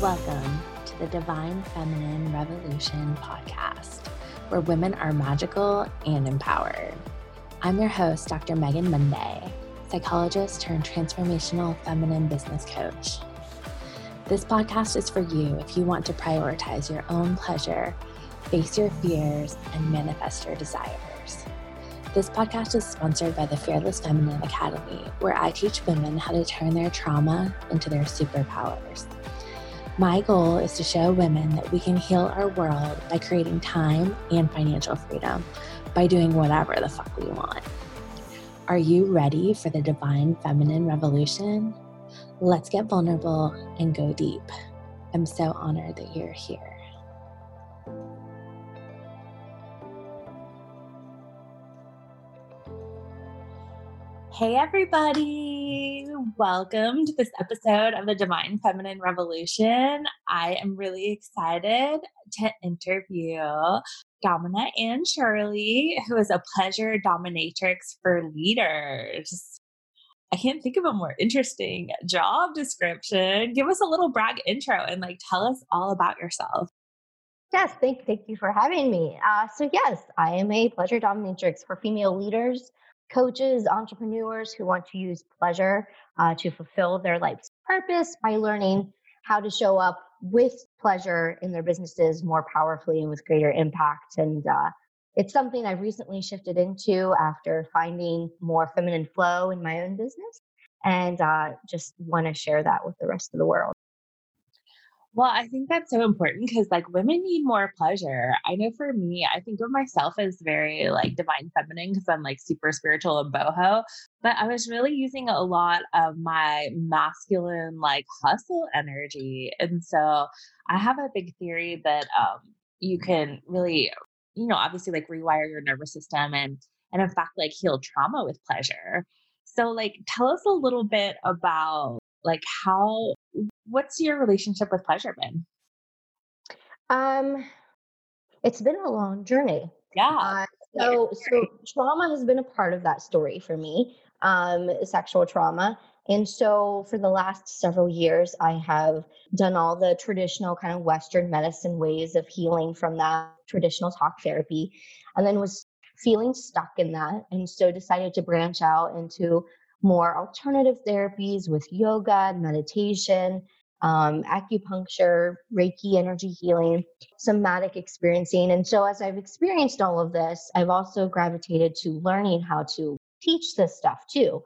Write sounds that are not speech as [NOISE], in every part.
Welcome to the Divine Feminine Revolution podcast, where women are magical and empowered. I'm your host, Dr. Megan Monday, psychologist turned transformational feminine business coach. This podcast is for you if you want to prioritize your own pleasure, face your fears, and manifest your desires. This podcast is sponsored by the Fearless Feminine Academy, where I teach women how to turn their trauma into their superpowers. My goal is to show women that we can heal our world by creating time and financial freedom by doing whatever the fuck we want. Are you ready for the divine feminine revolution? Let's get vulnerable and go deep. I'm so honored that you're here. Hey, everybody. Welcome to this episode of the Divine Feminine Revolution. I am really excited to interview Domina and Shirley, who is a pleasure dominatrix for leaders. I can't think of a more interesting job description. Give us a little brag intro and like tell us all about yourself. Yes, thank, thank you for having me. Uh, so, yes, I am a pleasure dominatrix for female leaders coaches, entrepreneurs who want to use pleasure uh, to fulfill their life's purpose by learning how to show up with pleasure in their businesses more powerfully and with greater impact. And uh, it's something I've recently shifted into after finding more feminine flow in my own business and uh, just want to share that with the rest of the world. Well, I think that's so important because like women need more pleasure. I know for me, I think of myself as very like divine feminine because I'm like super spiritual and boho, but I was really using a lot of my masculine like hustle energy. And so I have a big theory that um you can really, you know, obviously like rewire your nervous system and and in fact like heal trauma with pleasure. So like tell us a little bit about like how what's your relationship with pleasure been? Um, it's been a long journey. Yeah. Uh, so, so trauma has been a part of that story for me. Um, sexual trauma. And so, for the last several years, I have done all the traditional kind of Western medicine ways of healing from that traditional talk therapy, and then was feeling stuck in that. And so, decided to branch out into more alternative therapies with yoga, meditation, um, acupuncture, Reiki energy healing, somatic experiencing. And so, as I've experienced all of this, I've also gravitated to learning how to teach this stuff too.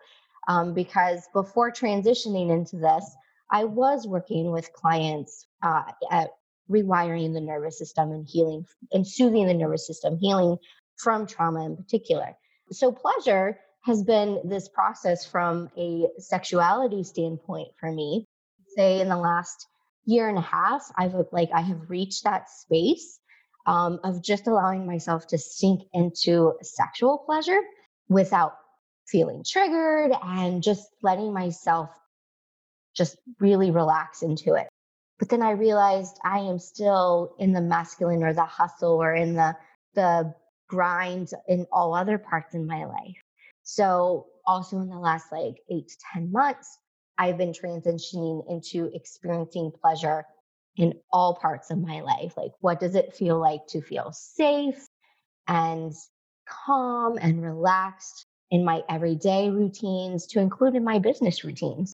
Um, because before transitioning into this, I was working with clients uh, at rewiring the nervous system and healing and soothing the nervous system, healing from trauma in particular. So, pleasure has been this process from a sexuality standpoint for me say in the last year and a half, I've like I have reached that space um, of just allowing myself to sink into sexual pleasure without feeling triggered and just letting myself just really relax into it. But then I realized I am still in the masculine or the hustle or in the the grind in all other parts in my life. So also in the last like eight to 10 months, I've been transitioning into experiencing pleasure in all parts of my life. Like, what does it feel like to feel safe and calm and relaxed in my everyday routines, to include in my business routines?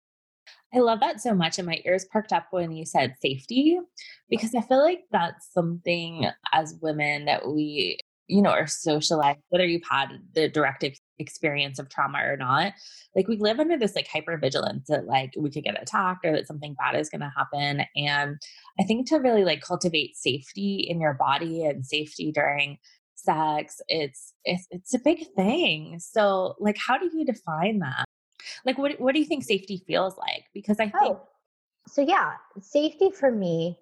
I love that so much. And my ears perked up when you said safety, because I feel like that's something as women that we, you know, are socialized, whether you've had the direct experience of trauma or not like we live under this like hyper vigilance that like we could get attacked or that something bad is going to happen and i think to really like cultivate safety in your body and safety during sex it's it's, it's a big thing so like how do you define that like what what do you think safety feels like because i think oh. so yeah safety for me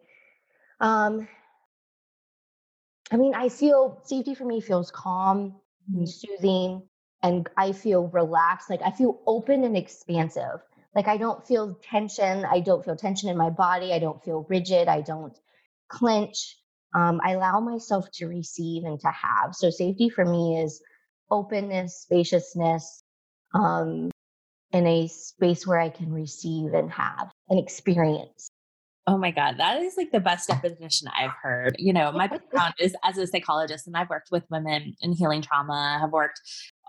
um i mean i feel safety for me feels calm and mm-hmm. soothing and I feel relaxed. Like I feel open and expansive. Like I don't feel tension. I don't feel tension in my body. I don't feel rigid. I don't clench. Um, I allow myself to receive and to have. So safety for me is openness, spaciousness, um, in a space where I can receive and have an experience. Oh my God, that is like the best definition I've heard. You know, my [LAUGHS] background is as a psychologist, and I've worked with women in healing trauma, have worked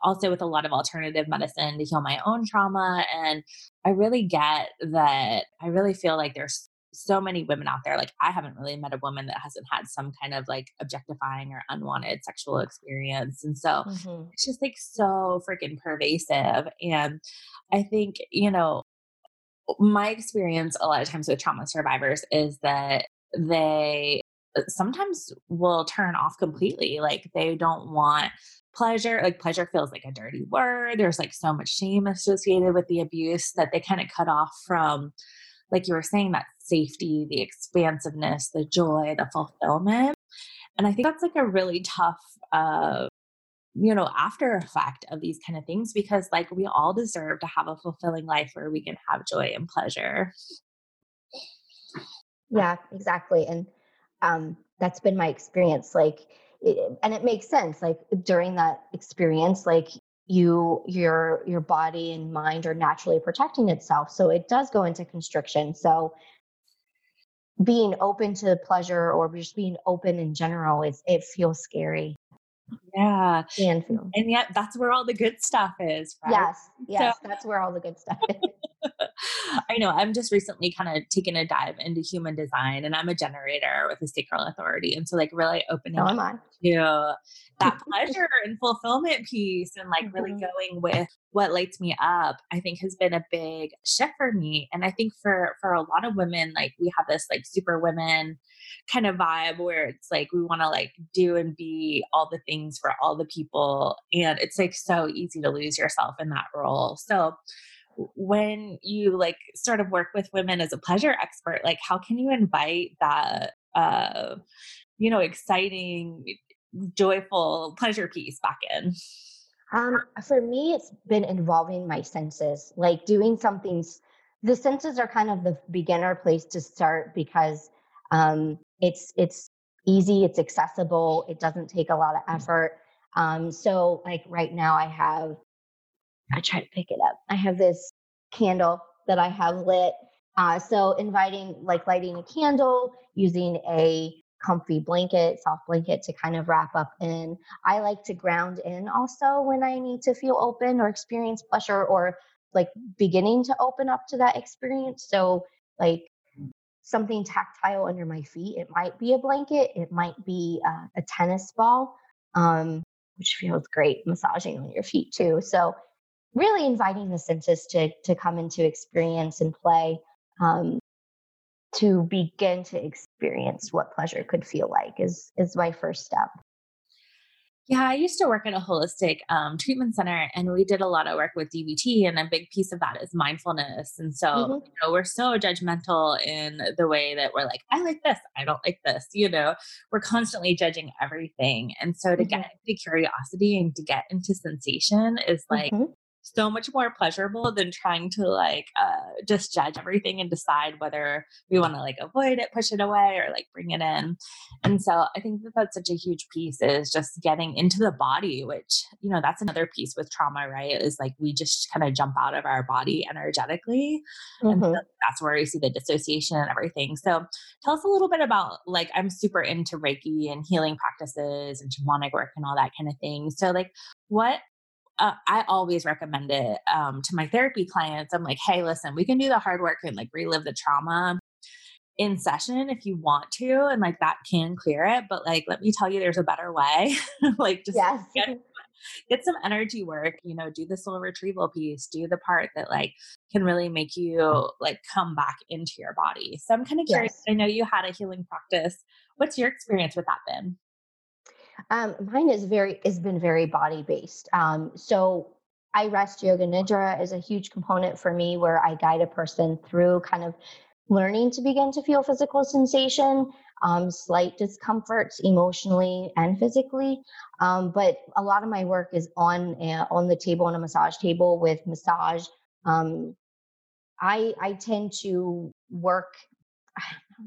also with a lot of alternative medicine to heal my own trauma. And I really get that I really feel like there's so many women out there. Like, I haven't really met a woman that hasn't had some kind of like objectifying or unwanted sexual experience. And so mm-hmm. it's just like so freaking pervasive. And I think, you know, my experience a lot of times with trauma survivors is that they sometimes will turn off completely. Like they don't want pleasure. Like pleasure feels like a dirty word. There's like so much shame associated with the abuse that they kind of cut off from, like you were saying, that safety, the expansiveness, the joy, the fulfillment. And I think that's like a really tough uh, you know after effect of these kind of things because like we all deserve to have a fulfilling life where we can have joy and pleasure yeah exactly and um that's been my experience like it, and it makes sense like during that experience like you your your body and mind are naturally protecting itself so it does go into constriction so being open to pleasure or just being open in general is it feels scary yeah. And, and yet that's where all the good stuff is. Right? Yes. Yes. So, that's where all the good stuff is. [LAUGHS] I know. I'm just recently kind of taking a dive into human design and I'm a generator with the sacral authority. And so like really opening oh, up to that [LAUGHS] pleasure and fulfillment piece and like mm-hmm. really going with what lights me up, I think has been a big shift for me. And I think for for a lot of women, like we have this like super women kind of vibe where it's like we want to like do and be all the things for all the people. And it's like so easy to lose yourself in that role. So when you like sort of work with women as a pleasure expert, like how can you invite that uh you know exciting joyful pleasure piece back in? Um, for me, it's been involving my senses, like doing something. The senses are kind of the beginner place to start because um, it's it's easy, it's accessible, it doesn't take a lot of effort. Um, so, like right now, I have. I try to pick it up. I have this candle that I have lit. Uh, so, inviting, like lighting a candle, using a comfy blanket, soft blanket to kind of wrap up in. I like to ground in also when I need to feel open or experience pleasure or like beginning to open up to that experience. So, like something tactile under my feet. It might be a blanket, it might be uh, a tennis ball, um, which feels great massaging on your feet too. So, really inviting the senses to to come into experience and play. Um, to begin to experience what pleasure could feel like is is my first step. Yeah, I used to work at a holistic um, treatment center, and we did a lot of work with DBT, and a big piece of that is mindfulness. And so, mm-hmm. you know, we're so judgmental in the way that we're like, I like this, I don't like this. You know, we're constantly judging everything, and so to mm-hmm. get into curiosity and to get into sensation is like mm-hmm so much more pleasurable than trying to like uh, just judge everything and decide whether we want to like avoid it, push it away, or like bring it in. And so I think that that's such a huge piece is just getting into the body, which, you know, that's another piece with trauma, right? Is like we just kind of jump out of our body energetically. Mm-hmm. And that's where you see the dissociation and everything. So tell us a little bit about like, I'm super into Reiki and healing practices and shamanic work and all that kind of thing. So, like, what uh, I always recommend it um, to my therapy clients. I'm like, hey, listen, we can do the hard work and like relive the trauma in session if you want to, and like that can clear it. But like, let me tell you, there's a better way. [LAUGHS] like, just yes. get, get some energy work. You know, do the soul retrieval piece. Do the part that like can really make you like come back into your body. So I'm kind of curious. Yes. I know you had a healing practice. What's your experience with that been? Um, mine is very has been very body based. Um, so iRest yoga nidra is a huge component for me where I guide a person through kind of learning to begin to feel physical sensation, um, slight discomforts emotionally and physically. Um, but a lot of my work is on uh, on the table on a massage table with massage. Um, I I tend to work.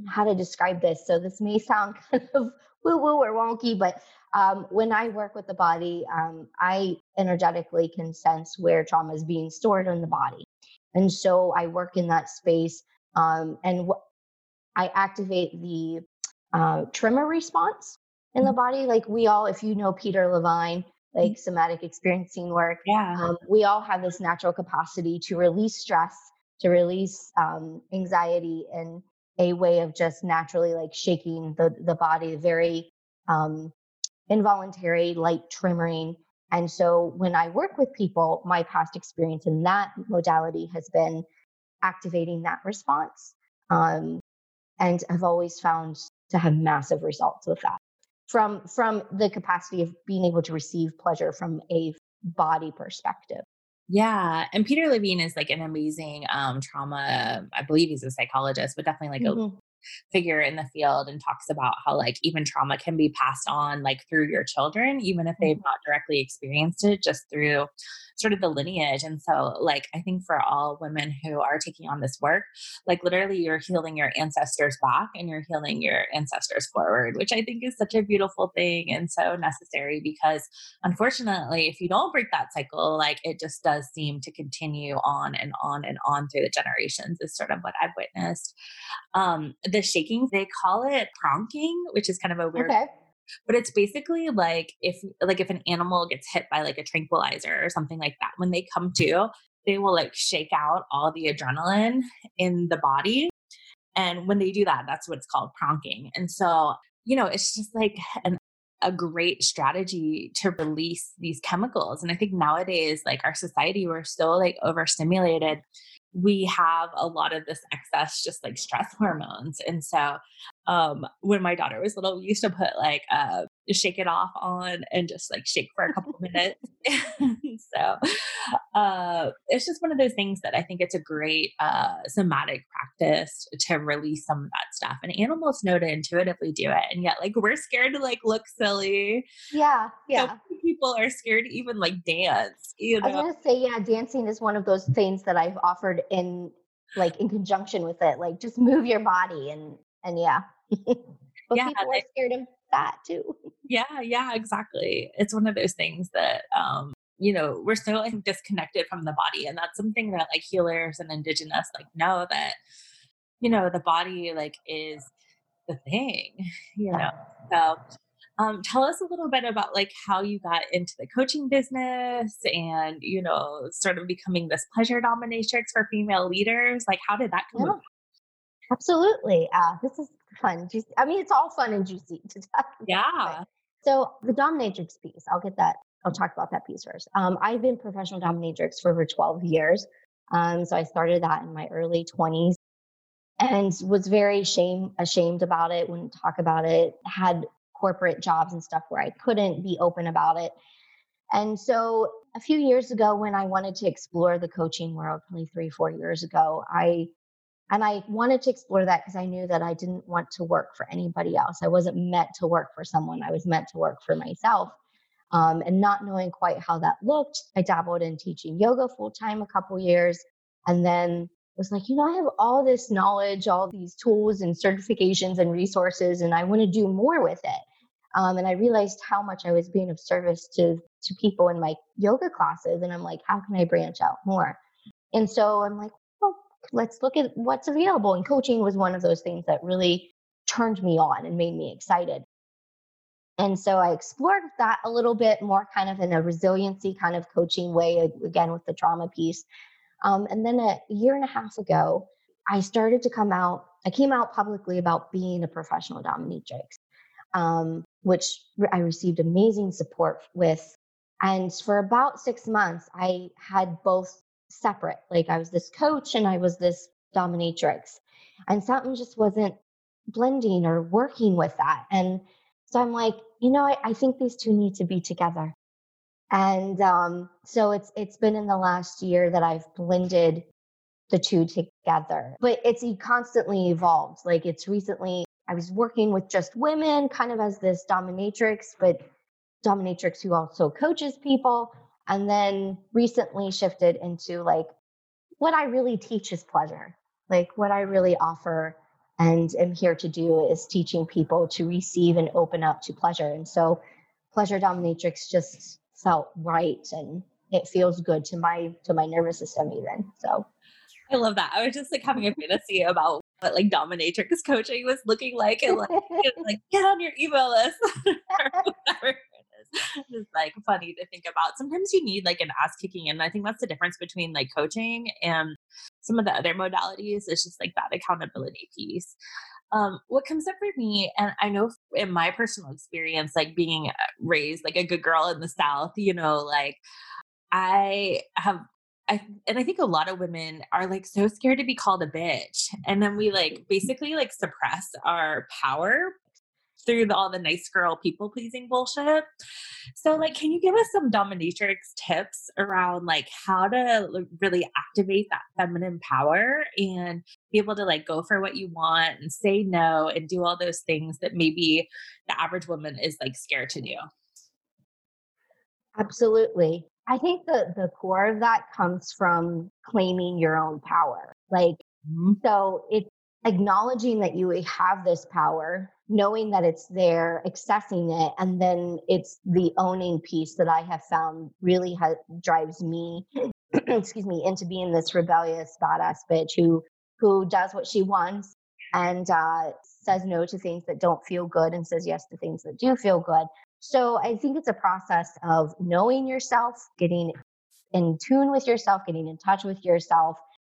How to describe this. So this may sound [LAUGHS] kind of woo woo or wonky, but um, when I work with the body, um, I energetically can sense where trauma is being stored in the body. And so I work in that space. Um, and I activate the uh, tremor response in the mm-hmm. body. Like we all, if you know Peter Levine, like mm-hmm. somatic experiencing work, yeah, um, we all have this natural capacity to release stress, to release um, anxiety, and a way of just naturally like shaking the the body, very um, involuntary, light tremoring. And so when I work with people, my past experience in that modality has been activating that response. Um, and I've always found to have massive results with that from from the capacity of being able to receive pleasure from a body perspective. Yeah. And Peter Levine is like an amazing um, trauma, I believe he's a psychologist, but definitely like mm-hmm. a figure in the field and talks about how like even trauma can be passed on like through your children, even if they've mm-hmm. not directly experienced it, just through sort of the lineage. And so, like, I think for all women who are taking on this work, like, literally, you're healing your ancestors back and you're healing your ancestors forward, which I think is such a beautiful thing and so necessary because, unfortunately, if you don't break that cycle, like, it just does seem to continue on and on and on through the generations, is sort of what I've witnessed. Um, the shaking, they call it pronking, which is kind of a weird. Okay but it's basically like if like if an animal gets hit by like a tranquilizer or something like that when they come to they will like shake out all the adrenaline in the body. And when they do that that's what's called pronking. And so you know it's just like an a great strategy to release these chemicals. And i think nowadays like our society we're so like overstimulated we have a lot of this excess just like stress hormones and so um when my daughter was little we used to put like uh shake it off on and just like shake for a couple [LAUGHS] minutes. [LAUGHS] So uh it's just one of those things that i think it's a great uh somatic practice to release some of that stuff and animals know to intuitively do it and yet like we're scared to like look silly. Yeah yeah. so people are scared to even like dance you know i was gonna say yeah dancing is one of those things that i've offered in like in conjunction with it like just move your body and and yeah. [LAUGHS] But yeah, people are scared of that too. [LAUGHS] Yeah, yeah, exactly. It's one of those things that um, you know, we're so think disconnected from the body. And that's something that like healers and indigenous like know that, you know, the body like is the thing, [LAUGHS] you know. So um, tell us a little bit about like how you got into the coaching business and you know sort of becoming this pleasure dominatrix for female leaders like how did that come yeah. absolutely uh, this is fun, juicy. I mean, it's all fun and juicy [LAUGHS] to talk Yeah. So the dominatrix piece, I'll get that. I'll talk about that piece first. Um, I've been professional dominatrix for over 12 years. Um, so I started that in my early 20s and was very shame ashamed about it, wouldn't talk about it, had corporate jobs and stuff where I couldn't be open about it. And so a few years ago, when I wanted to explore the coaching world, probably three, four years ago, I and I wanted to explore that because I knew that I didn't want to work for anybody else. I wasn't meant to work for someone, I was meant to work for myself. Um, and not knowing quite how that looked, I dabbled in teaching yoga full time a couple years. And then was like, you know, I have all this knowledge, all these tools and certifications and resources, and I want to do more with it. Um, and I realized how much I was being of service to to people in my yoga classes, and I'm like, how can I branch out more? And so I'm like, let's look at what's available. And coaching was one of those things that really turned me on and made me excited. And so I explored that a little bit more kind of in a resiliency kind of coaching way, again, with the trauma piece. Um, and then a year and a half ago, I started to come out, I came out publicly about being a professional dominatrix, um, which I received amazing support with. And for about six months, I had both separate. Like I was this coach and I was this dominatrix. And something just wasn't blending or working with that. And so I'm like, you know, I, I think these two need to be together. And um, so it's it's been in the last year that I've blended the two together. But it's constantly evolved. Like it's recently I was working with just women, kind of as this dominatrix, but dominatrix who also coaches people and then recently shifted into like what I really teach is pleasure. Like what I really offer and am here to do is teaching people to receive and open up to pleasure. And so pleasure dominatrix just felt right and it feels good to my to my nervous system even. So I love that. I was just like having a fantasy about what like dominatrix coaching was looking like and like, [LAUGHS] like get on your email list [LAUGHS] [LAUGHS] It's like funny to think about. Sometimes you need like an ass kicking, and I think that's the difference between like coaching and some of the other modalities. It's just like that accountability piece. Um, what comes up for me, and I know in my personal experience, like being uh, raised like a good girl in the South, you know, like I have I, and I think a lot of women are like so scared to be called a bitch. And then we like basically like suppress our power through the, all the nice girl people pleasing bullshit. So, like, can you give us some dominatrix tips around like how to really activate that feminine power and be able to like go for what you want and say no and do all those things that maybe the average woman is like scared to do? Absolutely. I think the the core of that comes from claiming your own power. Like mm-hmm. so it's acknowledging that you have this power, knowing that it's there, accessing it, and then it's the owning piece that I have found really ha- drives me, [CLEARS THROAT] excuse me, into being this rebellious badass bitch who who does what she wants and uh, says no to things that don't feel good and says yes to things that do feel good. So I think it's a process of knowing yourself, getting in tune with yourself, getting in touch with yourself,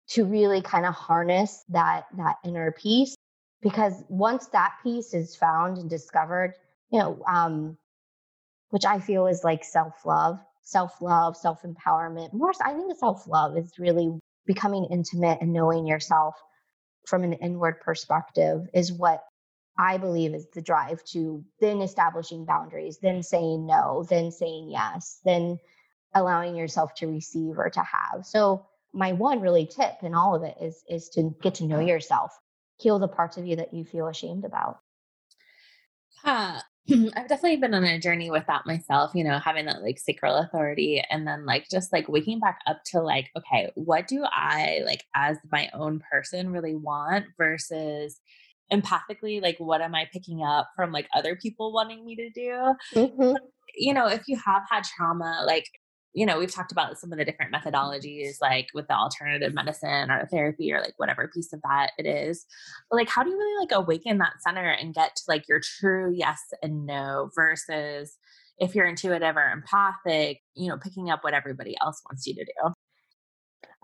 to really kind of harness that that inner peace because once that piece is found and discovered you know um which i feel is like self-love self-love self-empowerment more i think self-love is really becoming intimate and knowing yourself from an inward perspective is what i believe is the drive to then establishing boundaries then saying no then saying yes then allowing yourself to receive or to have. So my one really tip in all of it is is to get to know yourself. Heal the parts of you that you feel ashamed about. Yeah. [CLEARS THROAT] I've definitely been on a journey with that myself you know having that like sacral authority and then like just like waking back up to like okay what do i like as my own person really want versus empathically like what am i picking up from like other people wanting me to do? Mm-hmm. you know if you have had trauma like you know, we've talked about some of the different methodologies, like with the alternative medicine or therapy or like whatever piece of that it is. But like, how do you really like awaken that center and get to like your true yes and no versus if you're intuitive or empathic, you know, picking up what everybody else wants you to do?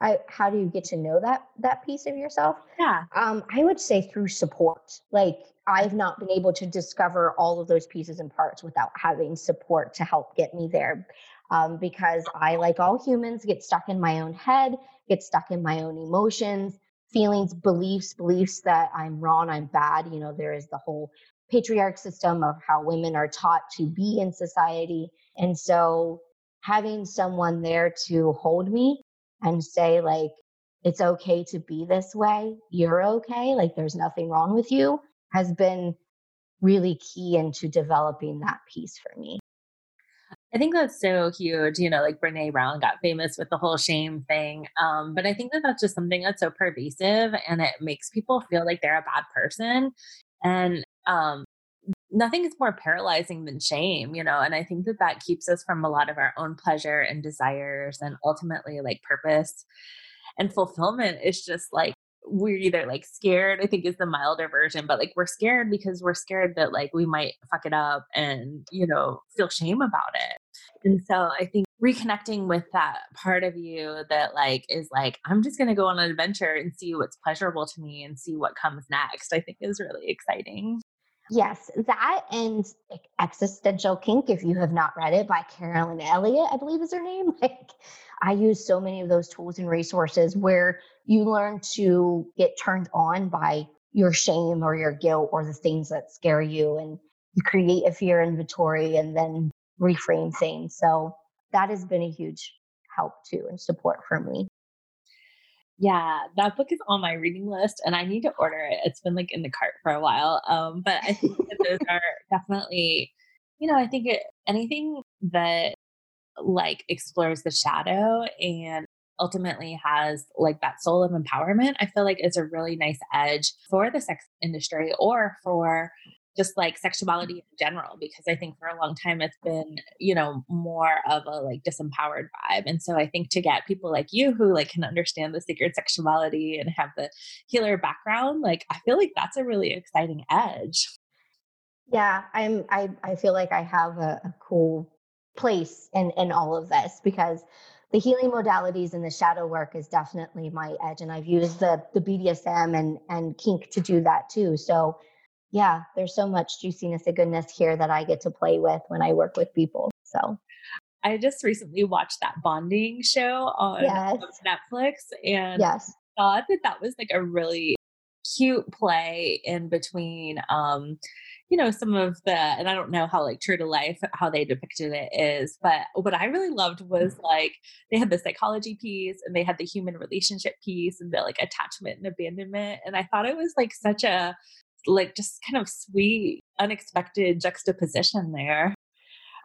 I, how do you get to know that that piece of yourself? Yeah. Um, I would say through support. Like I've not been able to discover all of those pieces and parts without having support to help get me there um, because I, like all humans, get stuck in my own head, get stuck in my own emotions, feelings, beliefs, beliefs that I'm wrong, I'm bad. You know, there is the whole patriarch system of how women are taught to be in society. And so having someone there to hold me and say, like, it's okay to be this way, you're okay, like, there's nothing wrong with you, has been really key into developing that piece for me. I think that's so huge. You know, like Brene Brown got famous with the whole shame thing. Um, but I think that that's just something that's so pervasive and it makes people feel like they're a bad person. And um, nothing is more paralyzing than shame, you know. And I think that that keeps us from a lot of our own pleasure and desires and ultimately like purpose and fulfillment is just like we're either like scared, I think is the milder version, but like we're scared because we're scared that like we might fuck it up and, you know, feel shame about it. And so I think reconnecting with that part of you that like is like, I'm just going to go on an adventure and see what's pleasurable to me and see what comes next, I think is really exciting. Yes, that and Existential Kink, if you have not read it by Carolyn Elliott, I believe is her name. [LAUGHS] Like, I use so many of those tools and resources where you learn to get turned on by your shame or your guilt or the things that scare you. And you create a fear inventory and then reframe things. So that has been a huge help too and support for me. Yeah, that book is on my reading list and I need to order it. It's been like in the cart for a while. Um, but I think that those [LAUGHS] are definitely, you know, I think it, anything that like explores the shadow and ultimately has like that soul of empowerment, I feel like is a really nice edge for the sex industry or for just like sexuality mm. in general because i think for a long time it's been you know more of a like disempowered vibe and so i think to get people like you who like can understand the sacred sexuality and have the healer background like i feel like that's a really exciting edge. Yeah i'm i i feel like i have a, a cool place in in all of this because the healing modalities and the shadow work is definitely my edge and i've used the the bdsm and and kink to do that too so yeah, there's so much juiciness and goodness here that I get to play with when I work with people. So I just recently watched that bonding show on yes. Netflix and yes. thought that that was like a really cute play in between um you know some of the and i don't know how like true to life how they depicted it is but what i really loved was like they had the psychology piece and they had the human relationship piece and the like attachment and abandonment and i thought it was like such a like just kind of sweet, unexpected juxtaposition there.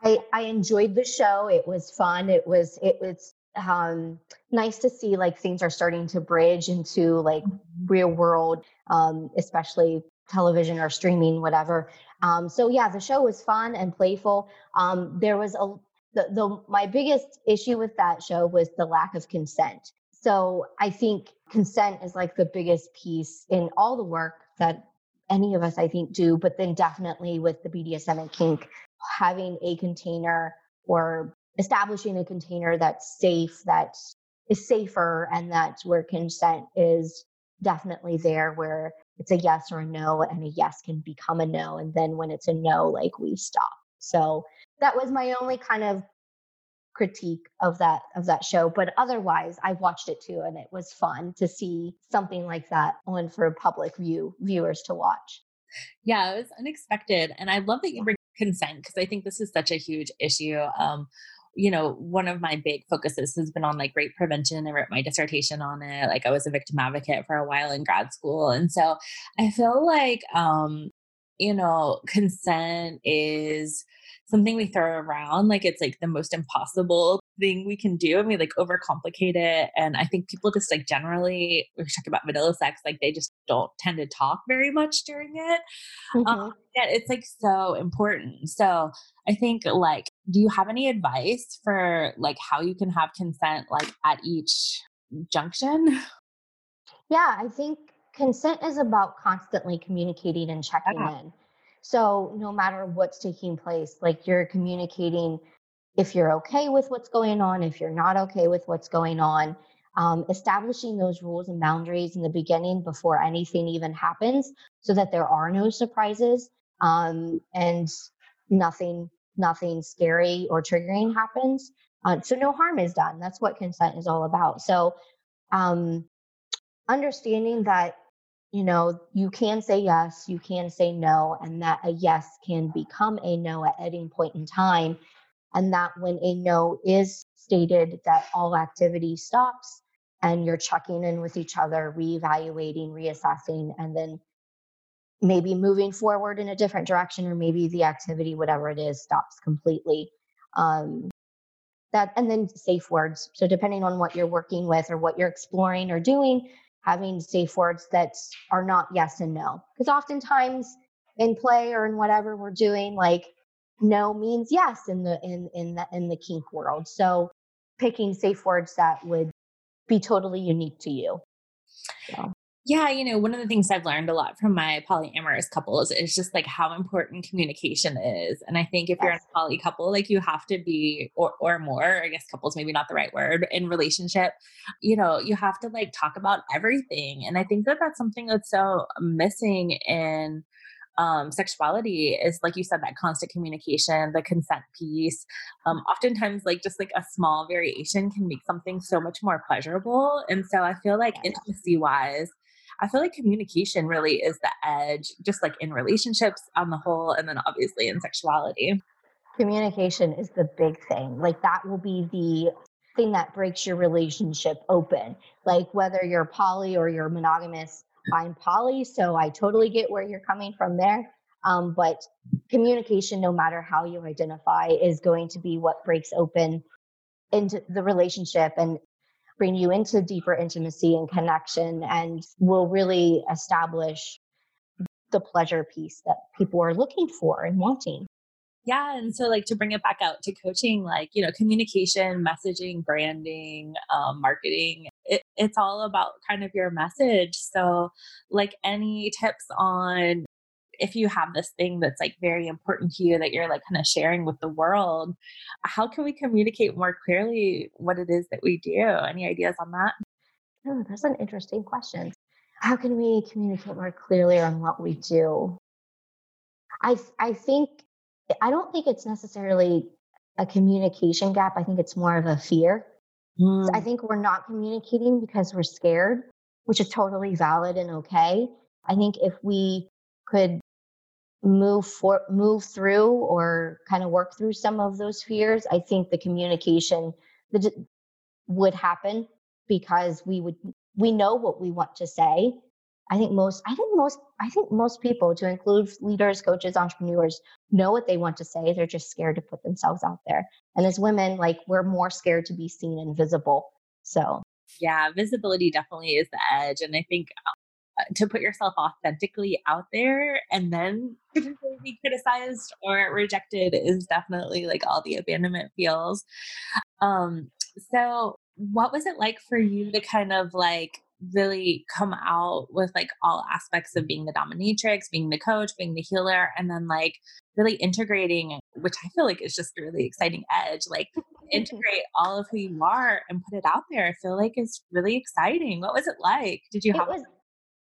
I, I enjoyed the show. It was fun. It was it was um, nice to see like things are starting to bridge into like mm-hmm. real world, um, especially television or streaming, whatever. Um, so yeah, the show was fun and playful. Um, there was a the, the my biggest issue with that show was the lack of consent. So I think consent is like the biggest piece in all the work that any of us, I think, do, but then definitely with the BDSM and kink, having a container or establishing a container that's safe, that is safer, and that where consent is definitely there, where it's a yes or a no, and a yes can become a no. And then when it's a no, like we stop. So that was my only kind of critique of that of that show but otherwise i watched it too and it was fun to see something like that on for public view viewers to watch. Yeah it was unexpected and i love that you bring consent because i think this is such a huge issue um you know one of my big focuses has been on like rape prevention i wrote my dissertation on it like i was a victim advocate for a while in grad school and so i feel like um you know consent is something we throw around like it's like the most impossible thing we can do and we like overcomplicate it and i think people just like generally we talk about vanilla sex like they just don't tend to talk very much during it um, mm-hmm. um, yeah it's like so important so i think like do you have any advice for like how you can have consent like at each junction yeah i think consent is about constantly communicating and checking yeah. in. So no matter what's taking place, like you're communicating if you're okay with what's going on, if you're not okay with what's going on, um, establishing those rules and boundaries in the beginning before anything even happens so that there are no surprises um, and nothing nothing scary or triggering happens uh, so no harm is done. That's what consent is all about. So um, understanding that you know, you can say yes, you can say no, and that a yes can become a no at any point in time. And that when a no is stated, that all activity stops and you're checking in with each other, reevaluating, reassessing, and then maybe moving forward in a different direction, or maybe the activity, whatever it is, stops completely. Um, that and then safe words. So depending on what you're working with or what you're exploring or doing, having safe words that are not yes and no. Because oftentimes in play or in whatever we're doing, like no means yes in the in in the in the kink world. So picking safe words that would be totally unique to you. So yeah, you know, one of the things I've learned a lot from my polyamorous couples is just like how important communication is. And I think if yes. you're in a poly couple, like you have to be, or, or more, I guess couples, maybe not the right word, in relationship, you know, you have to like talk about everything. And I think that that's something that's so missing in um, sexuality is like you said that constant communication the consent piece um, oftentimes like just like a small variation can make something so much more pleasurable and so i feel like intimacy wise I feel like communication really is the edge, just like in relationships on the whole, and then obviously in sexuality. Communication is the big thing. Like that will be the thing that breaks your relationship open. Like whether you're poly or you're monogamous, I'm poly, so I totally get where you're coming from there. Um, but communication, no matter how you identify, is going to be what breaks open into the relationship and bring you into deeper intimacy and connection and will really establish the pleasure piece that people are looking for and wanting. Yeah. And so, like, to bring it back out to coaching, like, you know, communication, messaging, branding, um, marketing, it, it's all about kind of your message. So, like, any tips on if you have this thing that's like very important to you that you're like kind of sharing with the world, how can we communicate more clearly what it is that we do? Any ideas on that? Oh, that's an interesting question. How can we communicate more clearly on what we do? I I think I don't think it's necessarily a communication gap. I think it's more of a fear. Mm. So I mm. think we're not communicating because we're scared, which is totally valid and okay. I think if we could move for move through or kind of work through some of those fears i think the communication would happen because we would we know what we want to say. I think most i think most i think most people to include leaders coaches entrepreneurs know what they want to say. They're just scared to put themselves out there. And as women like we're more scared to be seen and visible. So yeah visibility definitely is the edge and i think to put yourself authentically out there and then [LAUGHS] be criticized or rejected is definitely like all the abandonment feels. Um, so what was it like for you to kind of like really come out with like all aspects of being the dominatrix, being the coach, being the healer, and then like really integrating, which I feel like is just a really exciting edge, like [LAUGHS] integrate all of who you are and put it out there. I feel like it's really exciting. What was it like? Did you have was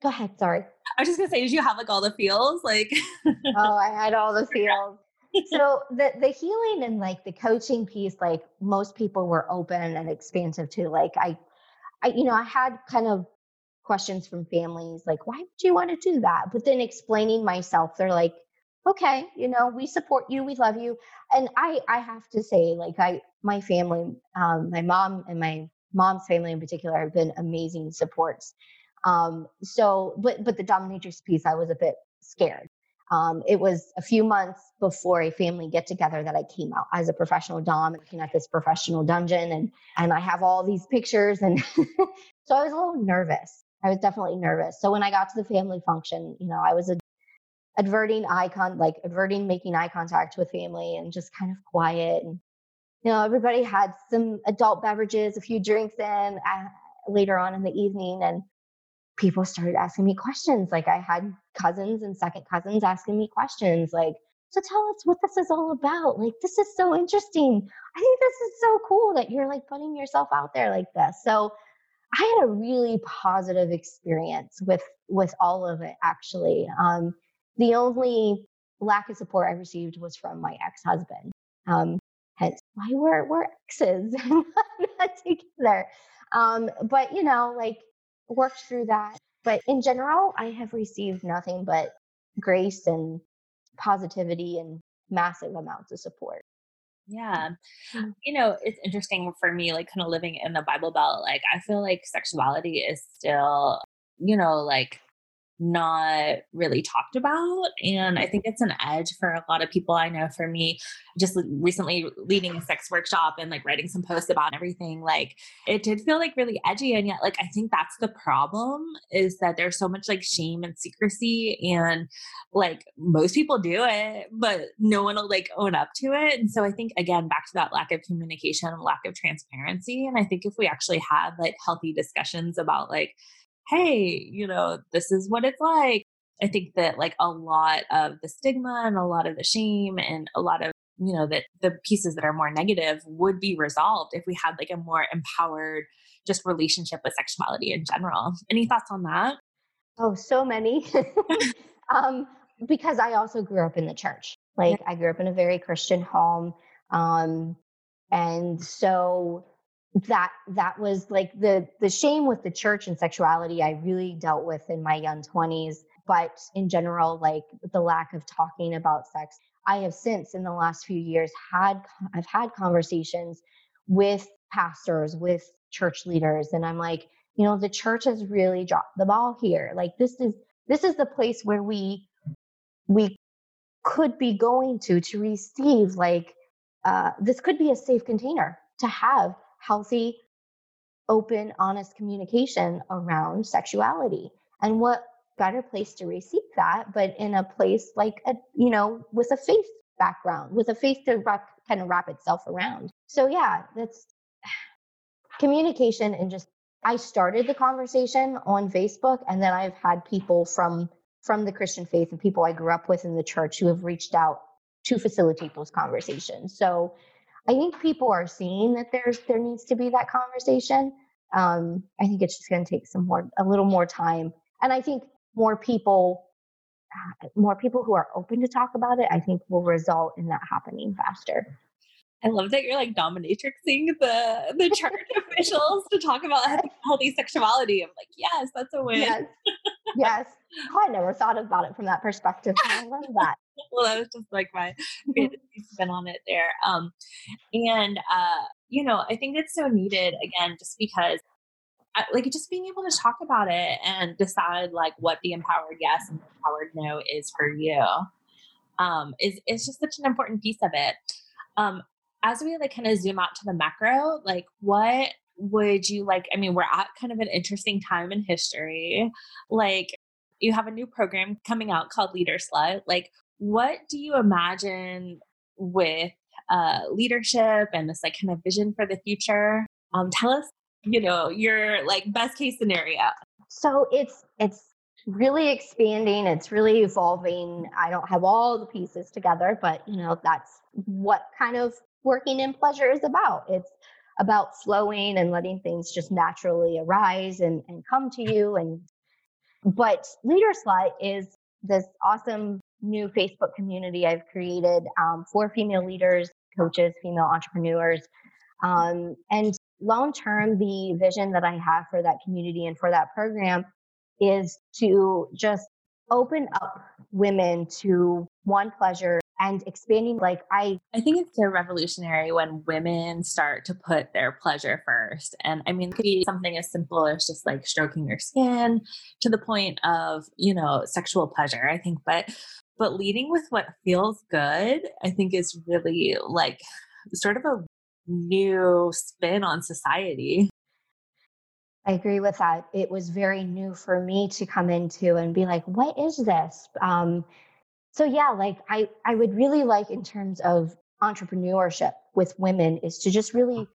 Go ahead. Sorry. I was just gonna say, did you have like all the feels? Like, oh, I had all the feels. [LAUGHS] so the the healing and like the coaching piece, like most people were open and expansive to. Like I, I you know, I had kind of questions from families like, why would you want to do that? But then explaining myself, they're like, okay, you know, we support you, we love you, and I I have to say, like I my family, um, my mom and my mom's family in particular have been amazing supports um, so, but but the dominatrix piece, I was a bit scared. Um, it was a few months before a family get together that I came out as a professional dom, and looking at this professional dungeon, and and I have all these pictures, and [LAUGHS] so I was a little nervous. I was definitely nervous. So when I got to the family function, you know, I was a, averting icon, like averting making eye contact with family, and just kind of quiet. And you know, everybody had some adult beverages, a few drinks in uh, later on in the evening, and people started asking me questions. Like I had cousins and second cousins asking me questions like, so tell us what this is all about. Like, this is so interesting. I think this is so cool that you're like putting yourself out there like this. So I had a really positive experience with with all of it actually. Um, the only lack of support I received was from my ex-husband. Um, hence why we're we're exes [LAUGHS] not together. Um, but you know, like worked through that. But in general, I have received nothing but grace and positivity and massive amounts of support. Yeah. Mm. You know, it's interesting for me, like kind of living in the Bible Belt. Like, I feel like sexuality is still, you know, like not really talked about. And I think mm-hmm. it's an edge for a lot of people. I know for me, just recently leading a sex workshop and like writing some posts about everything, like it did feel like really edgy. And yet, like, I think that's the problem is that there's so much like shame and secrecy. And like most people do it, but no one will like own up to it. And so I think, again, back to that lack of communication and lack of transparency. And I think if we actually had like healthy discussions about like, hey, you know, this is what it's like. I think that like a lot of the stigma and a lot of the shame and a lot of, you know, that the pieces that are more negative would be resolved if we had like a more empowered just relationship with sexuality in general. Any thoughts on that? Oh, so many. [LAUGHS] um, because I also grew up in the church. Like. I grew up in a very Christian home. Um, and so that that was like the the shame with the church and sexuality i really dealt with in my young 20s but in general like the lack of talking about sex. I have since in the last few years had i've had conversations with pastors with church leaders and i'm like you know the church has really dropped the ball here. Like this is this is the place where we we could be going to to receive like uh, this could be a safe container to have healthy, open, honest communication around sexuality. And what better place to receive that, but in a place like a, you know, with a faith background, with a faith to wrap, kind of wrap itself around. So yeah, that's [SIGHS] communication and just I started the conversation on Facebook and then I've had people from from the Christian faith and people I grew up with in the church who have reached out to facilitate those conversations. So I think people are seeing that there's there needs to be that conversation. Um, I think it's just going to take some more a little more time, and I think more people more people who are open to talk about it, I think will result in that happening faster. I love that you're like dominatrixing the the church [LAUGHS] officials to talk about [LAUGHS] healthy sexuality. I'm like, yes, that's a win. Yes. yes. [LAUGHS] Oh, I never thought about it from that perspective. I love that. Well, that was just like my [LAUGHS] spin on it there. Um, and uh, you know, I think it's so needed again, just because like just being able to talk about it and decide like what the empowered yes and empowered no is for you um, is is just such an important piece of it. Um, as we like kind of zoom out to the macro, like what would you like? I mean, we're at kind of an interesting time in history. Like you have a new program coming out called Leader Slut. Like, what do you imagine with uh, leadership and this like kind of vision for the future? Um, tell us you know your like best case scenario. So it's it's really expanding it's really evolving. I don't have all the pieces together but you know that's what kind of working in pleasure is about. It's about flowing and letting things just naturally arise and, and come to you and but leader slut is this awesome new facebook community i've created um, for female leaders coaches female entrepreneurs um, and long term, the vision that I have for that community and for that program is to just open up women to one pleasure and expanding like i i think it's so revolutionary when women start to put their pleasure first and i mean it could be something as simple as just like stroking your skin to the point of you know sexual pleasure i think but but leading with what feels good i think is really like sort of a new spin on society. I agree with that. It was very new for me to come into and be like, what is this? Um, so yeah, like I, I would really like in terms of entrepreneurship with women is to just really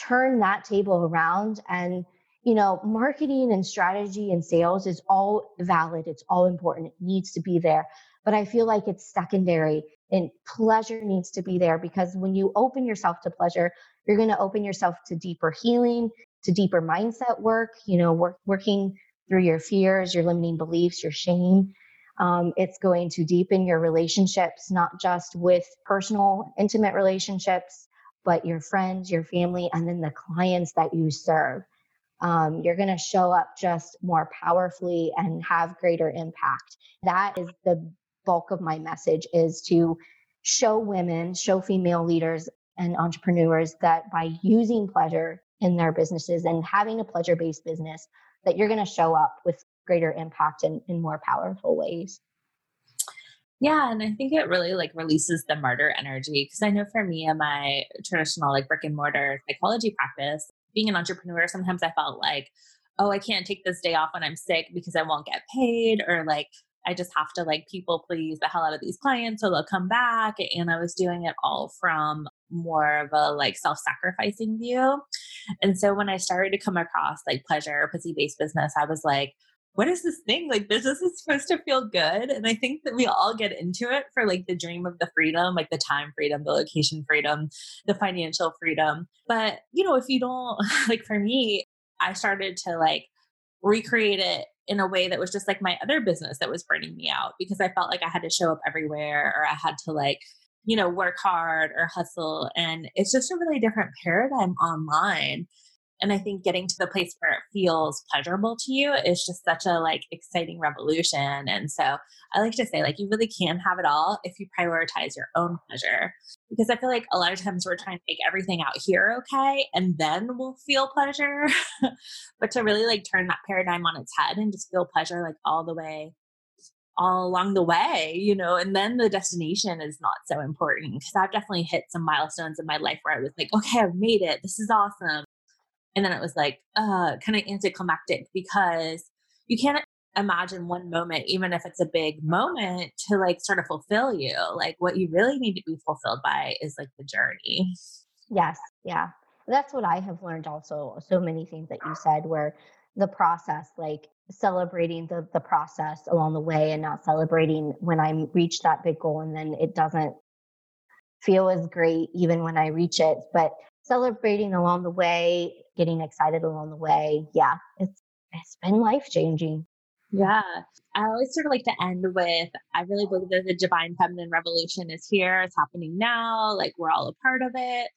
turn that table around and you know marketing and strategy and sales is all valid it's all important it needs to be there but i feel like it's secondary and pleasure needs to be there because when you open yourself to pleasure you're going to open yourself to deeper healing to deeper mindset work you know work, working through your fears your limiting beliefs your shame. Um, it's going to deepen your relationships not just with personal intimate relationships but your friends your family and then the clients that you serve. Um, you're going to show up just more powerfully and have greater impact. That is the bulk of my message is to show women, show female leaders and entrepreneurs that by using pleasure in their businesses and having a pleasure based business, that you're going to show up with greater impact in, in more powerful ways. Yeah, and I think it really like releases the martyr energy because I know for me in my traditional like brick and mortar psychology practice, being an entrepreneur, sometimes I felt like, oh, I can't take this day off when I'm sick because I won't get paid, or like I just have to like people please the hell out of these clients so they'll come back. And I was doing it all from more of a like self sacrificing view. And so when I started to come across like pleasure, pussy based business, I was like, what is this thing? Like business is supposed to feel good. And I think that we all get into it for like the dream of the freedom, like the time freedom, the location freedom, the financial freedom. But, you know, if you don't, [LAUGHS] like for me, I started to like recreate it in a way that was just like my other business that was burning me out because I felt like I had to show up everywhere or I had to like, you know, work hard or hustle. And it's just a really different paradigm online and i think getting to the place where it feels pleasurable to you is just such a like exciting revolution. And so i like to say like you really can have it all if you prioritize your own pleasure. Because i feel like a lot of times we're trying to make everything out here okay and then we'll feel pleasure. [LAUGHS] But to really like turn that paradigm on its head and just feel pleasure like all the way all along the way, you know, and then the destination is not so important. Because I've definitely hit some milestones in my life where I was like, okay, I've made it. This is awesome and then it was like uh kind of anticlimactic because you can't imagine one moment, even if it's a big moment, to like sort of fulfill you. Like what you really need to be fulfilled by is like the journey. Yes. Yeah. That's what I have learned also. So many things that you said where the process, like celebrating the the process along the way and not celebrating when I reach that big goal and then it doesn't feel as great even when I reach it. But celebrating along the way, getting excited along the way, yeah, it's it's been life changing. Yeah. I always sort of like to end with I really believe that the divine feminine revolution is here. It's happening now. Like we're all a part of it.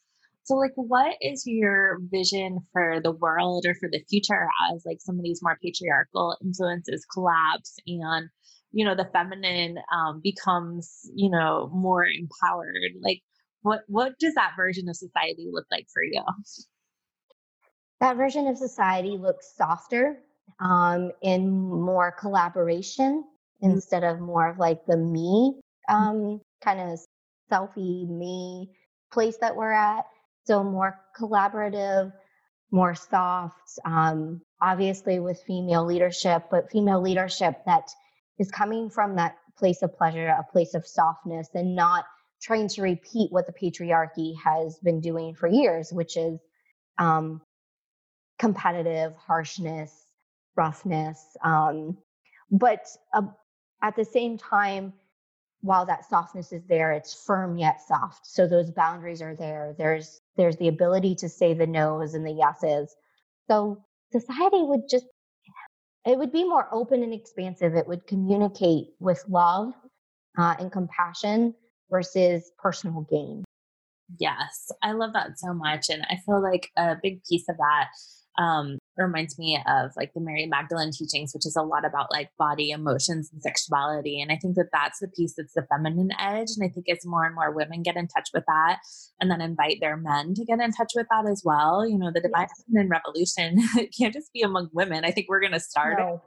So, like, what is your vision for the world or for the future as like some of these more patriarchal influences collapse and you know the feminine um, becomes you know more empowered? Like, what what does that version of society look like for you? That version of society looks softer, um, in more collaboration mm-hmm. instead of more of like the me um, kind of selfie me place that we're at. So more collaborative, more soft, um, obviously with female leadership, but female leadership that is coming from that place of pleasure, a place of softness, and not trying to repeat what the patriarchy has been doing for years, which is um, competitive harshness, roughness. Um, but uh, at the same time, while that softness is there, it's firm yet soft. So those boundaries are there. There's there's the ability to say the no's and the yeses. So society would just it would be more open and expansive. It would communicate with love uh, and compassion versus personal gain. Yes, I love that so much. And I feel like a big piece of that um, reminds me of like the Mary Magdalene teachings, which is a lot about like body, emotions, and sexuality. And I think that that's the piece that's the feminine edge. And I think as more and more women get in touch with that and then invite their men to get in touch with that as well, you know, the divine yes. feminine revolution [LAUGHS] can't just be among women. I think we're going to start no. it,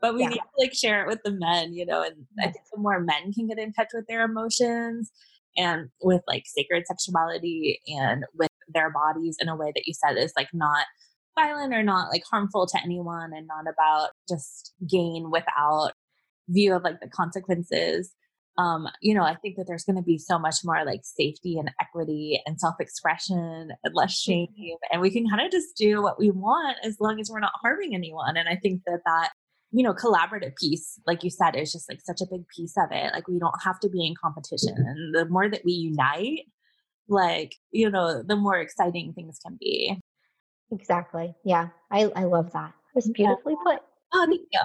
but we yeah. need to like share it with the men, you know, and. I think the more men can get in touch with their emotions and with like sacred sexuality and with their bodies in a way that you said is like not violent or not like harmful to anyone and not about just gain without view of like the consequences um, you know, I think that there's going to be so much more like safety and equity and self expression and less shame. And we can kind of just do what we want as long as we're not harming anyone. And I think that that, you know, collaborative piece, like you said, is just like such a big piece of it. Like we don't have to be in competition. And the more that we unite, like, you know, the more exciting things can be. Exactly. Yeah. I, I love that. It's beautifully yeah. put. Oh, thank you.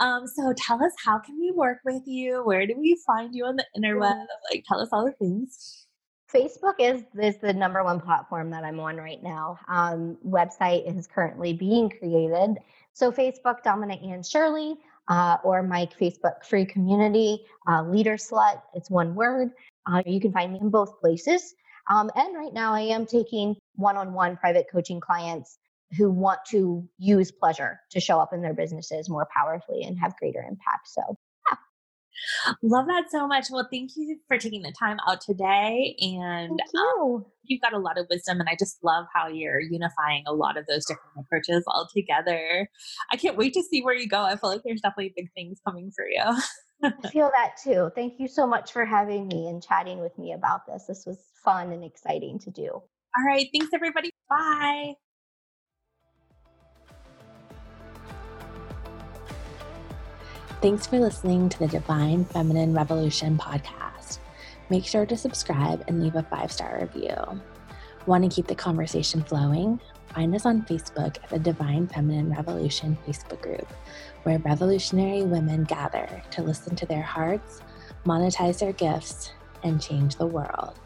Um, so tell us how can we work with you? Where do we find you on the interweb? Like tell us all the things. Facebook is is the number one platform that I'm on right now. Um, website is currently being created. So Facebook, Domina and Shirley, uh, or my Facebook free community, uh, Leader Slut. It's one word. Uh, you can find me in both places. Um, and right now, I am taking one on one private coaching clients who want to use pleasure to show up in their businesses more powerfully and have greater impact. So, yeah. Love that so much. Well, thank you for taking the time out today. And you. um, you've got a lot of wisdom, and I just love how you're unifying a lot of those different approaches all together. I can't wait to see where you go. I feel like there's definitely big things coming for you. I feel that too. Thank you so much for having me and chatting with me about this. This was fun and exciting to do. All right. Thanks, everybody. Bye. Thanks for listening to the Divine Feminine Revolution podcast. Make sure to subscribe and leave a five star review. Want to keep the conversation flowing? Find us on Facebook at the Divine Feminine Revolution Facebook group where revolutionary women gather to listen to their hearts, monetize their gifts, and change the world.